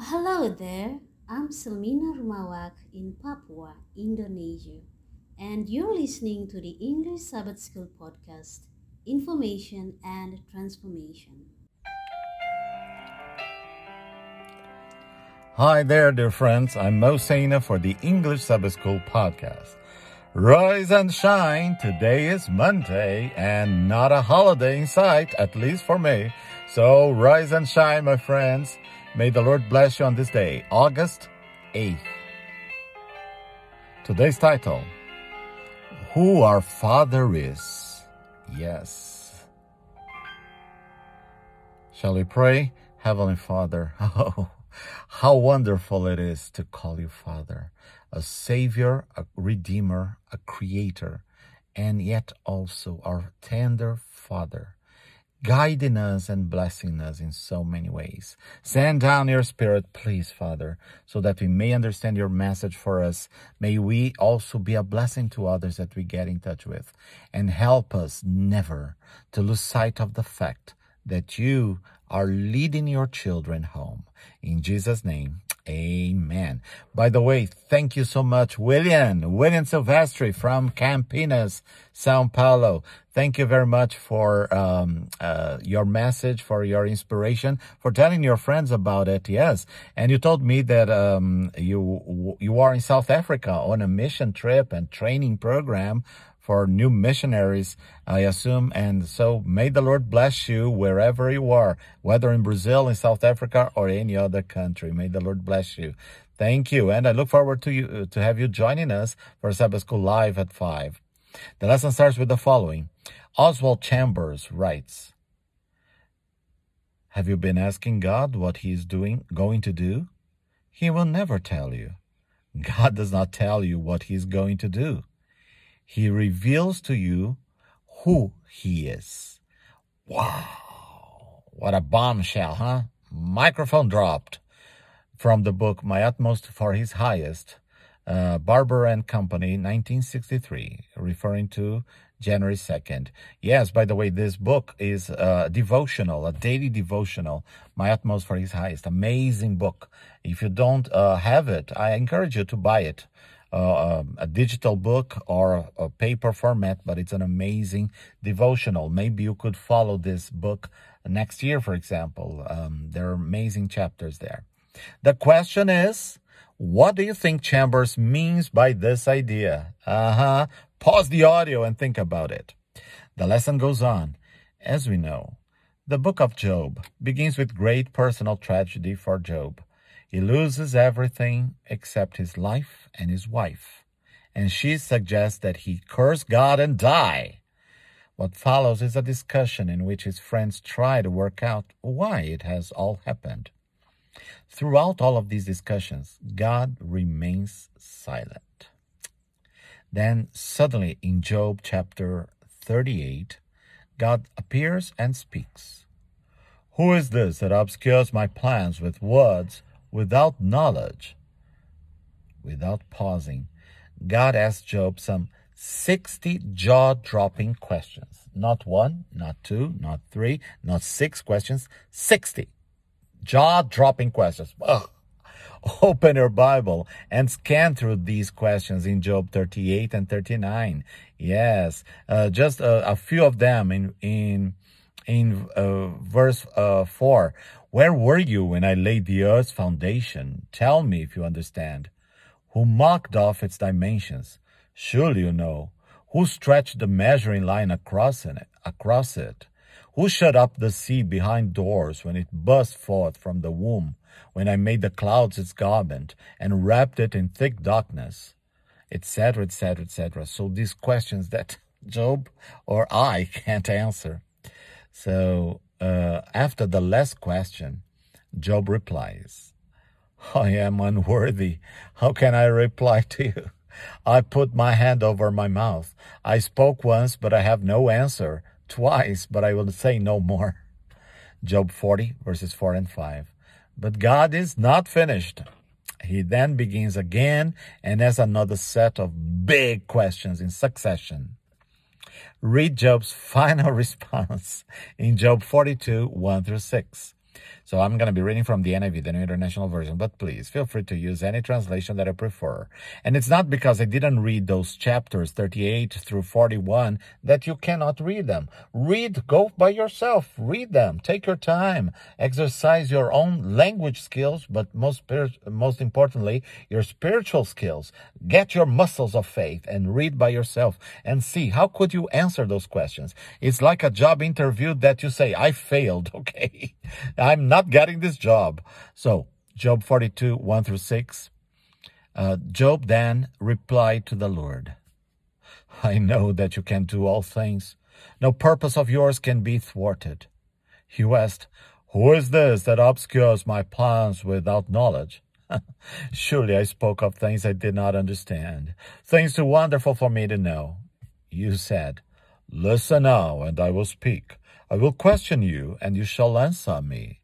Hello there, I'm Selmina Rumawak in Papua, Indonesia, and you're listening to the English Sabbath School podcast, Information and Transformation. Hi there, dear friends. I'm Mo Saina for the English Sabbath School podcast. Rise and shine. Today is Monday and not a holiday in sight, at least for me. So rise and shine, my friends. May the Lord bless you on this day, August 8th. Today's title Who Our Father Is. Yes. Shall we pray? Heavenly Father, oh, how wonderful it is to call you Father, a Savior, a Redeemer, a Creator, and yet also our tender Father guiding us and blessing us in so many ways. Send down your spirit, please, Father, so that we may understand your message for us. May we also be a blessing to others that we get in touch with and help us never to lose sight of the fact that you are leading your children home. In Jesus' name, amen. By the way, thank you so much, William, William Silvestri from Campinas, Sao Paulo. Thank you very much for um, uh, your message, for your inspiration, for telling your friends about it. Yes, and you told me that um, you you are in South Africa on a mission trip and training program for new missionaries, I assume. And so may the Lord bless you wherever you are, whether in Brazil, in South Africa, or any other country. May the Lord bless you. Thank you. And I look forward to you, uh, to have you joining us for Sabbath School Live at 5. The lesson starts with the following. Oswald Chambers writes, Have you been asking God what he is doing, going to do? He will never tell you. God does not tell you what he is going to do. He reveals to you who he is. Wow. What a bombshell, huh? Microphone dropped from the book My Utmost for His Highest, uh, Barbour and Company, 1963, referring to January 2nd. Yes, by the way, this book is a devotional, a daily devotional, My Utmost for His Highest. Amazing book. If you don't uh, have it, I encourage you to buy it uh, um, a digital book or a, paper format, but it's an amazing devotional. Maybe you could follow this book next year, for example. Um, there are amazing chapters there. The question is, what do you think Chambers means by this idea? Uh huh. Pause the audio and think about it. The lesson goes on. As we know, the book of Job begins with great personal tragedy for Job. He loses everything except his life and his wife, and she suggests that he curse God and die. What follows is a discussion in which his friends try to work out why it has all happened. Throughout all of these discussions, God remains silent. Then suddenly in Job chapter 38, God appears and speaks. Who is this that obscures my plans with words without knowledge, without pausing, God asked Job some 60 jaw dropping questions. Not one, not two, not three, not six questions, 60 jaw dropping questions. Ugh. Open your Bible and scan through these questions in Job 38 and 39. Yes, uh, just a, a, few of them in in in uh, verse uh, 4. Where were you when I laid the earth's foundation? Tell me if you understand. Who marked off its dimensions? Surely you know. Who stretched the measuring line across it? Across it? Who shut up the sea behind doors when it burst forth from the womb? When I made the clouds its garment and wrapped it in thick darkness? Etc., etc., etc. So these questions that Job or I can't answer. So uh, after the last question, Job replies, I am unworthy. How can I reply to you? I put my hand over my mouth. I spoke once, but I have no answer. Twice, but I will say no more. Job 40, verses 4 and 5. But God is not finished. He then begins again and has another set of big questions in succession. Read Job's final response in Job 42, 1 through 6. So I'm going to be reading from the NIV, the New International Version, but please feel free to use any translation that I prefer. And it's not because I didn't read those chapters 38 through 41 that you cannot read them. Read, go by yourself, read them, take your time, exercise your own language skills, but most, most importantly, your spiritual skills. Get your muscles of faith and read by yourself and see how could you answer those questions. It's like a job interview that you say, I failed. Okay. I'm not getting this job. So Job 42, 1 through 6. Uh, Job then replied to the Lord, I know that you can do all things. No purpose of yours can be thwarted. He asked, Who is this that obscures my plans without knowledge? Surely I spoke of things I did not understand, things too wonderful for me to know. You said, Listen now, and I will speak. I will question you, and you shall answer me.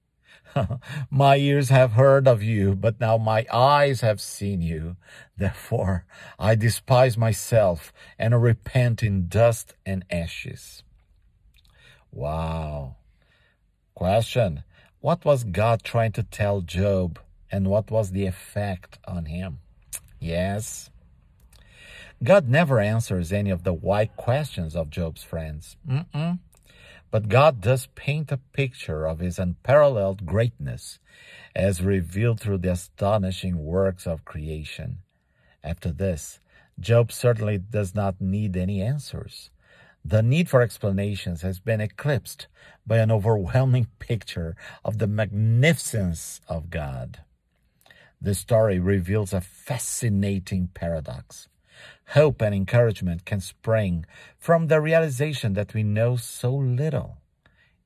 my ears have heard of you, but now my eyes have seen you. Therefore, I despise myself and repent in dust and ashes. Wow. Question. What was God trying to tell Job and what was the effect on him? Yes. God never answers any of the why questions of Job's friends. Mm-mm. But God does paint a picture of his unparalleled greatness as revealed through the astonishing works of creation. After this, Job certainly does not need any answers. The need for explanations has been eclipsed by an overwhelming picture of the magnificence of God. The story reveals a fascinating paradox. Hope and encouragement can spring from the realization that we know so little.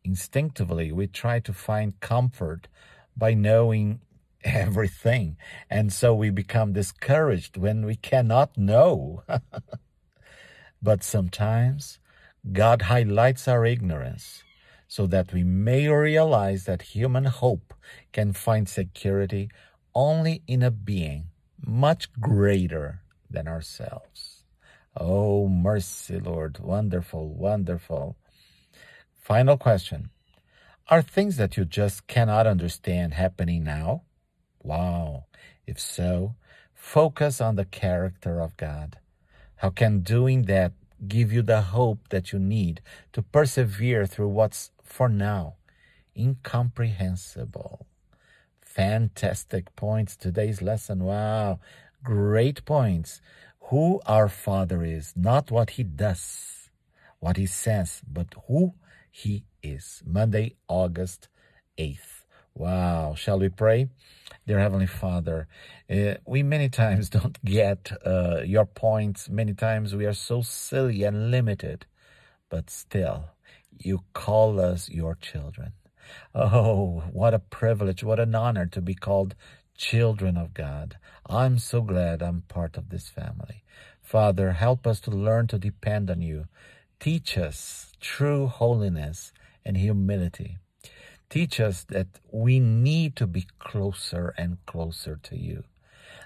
Instinctively, we try to find comfort by knowing everything, and so we become discouraged when we cannot know. but sometimes God highlights our ignorance so that we may realize that human hope can find security only in a being much greater than ourselves. Oh, mercy, Lord. Wonderful, wonderful. Final question Are things that you just cannot understand happening now? Wow. If so, focus on the character of God. How can doing that give you the hope that you need to persevere through what's for now incomprehensible? Fantastic points. Today's lesson. Wow great points. Who our Father is, not what He does, what He says, but who He is. Monday, August 8th. Wow. Shall we pray? Dear Heavenly Father, uh, we many times don't get uh, your points. Many times we are so silly and limited, but still, you call us your children. Oh, what a privilege, what an honor to be called children of God. I'm so glad I'm part of this family. Father, help us to learn to depend on you. Teach us true holiness and humility. Teach us that we need to be closer and closer to you.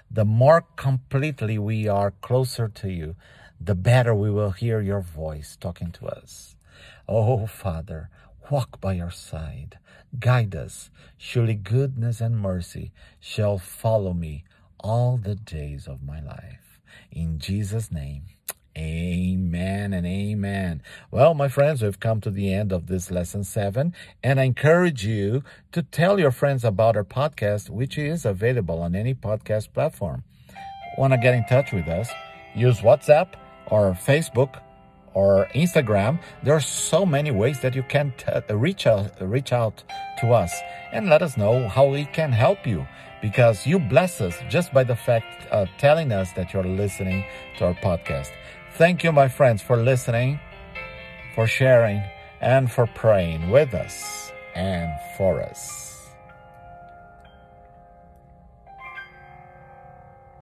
The more completely we are closer to you, the better we will hear your voice talking to us. Oh, Father, walk by our side. Guide us. Surely goodness and mercy shall follow me all the days of my life. In Jesus' name, Amen and amen. Well, my friends, we've come to the end of this lesson seven, and I encourage you to tell your friends about our podcast, which is available on any podcast platform. Want to get in touch with us? Use WhatsApp or Facebook or Instagram, there are so many ways that you can t- reach out, reach out to us and let us know how we can help you because you bless us just by the fact of telling us that you're listening to our podcast. Thank you, my friends, for listening, for sharing, and for praying with us and for us.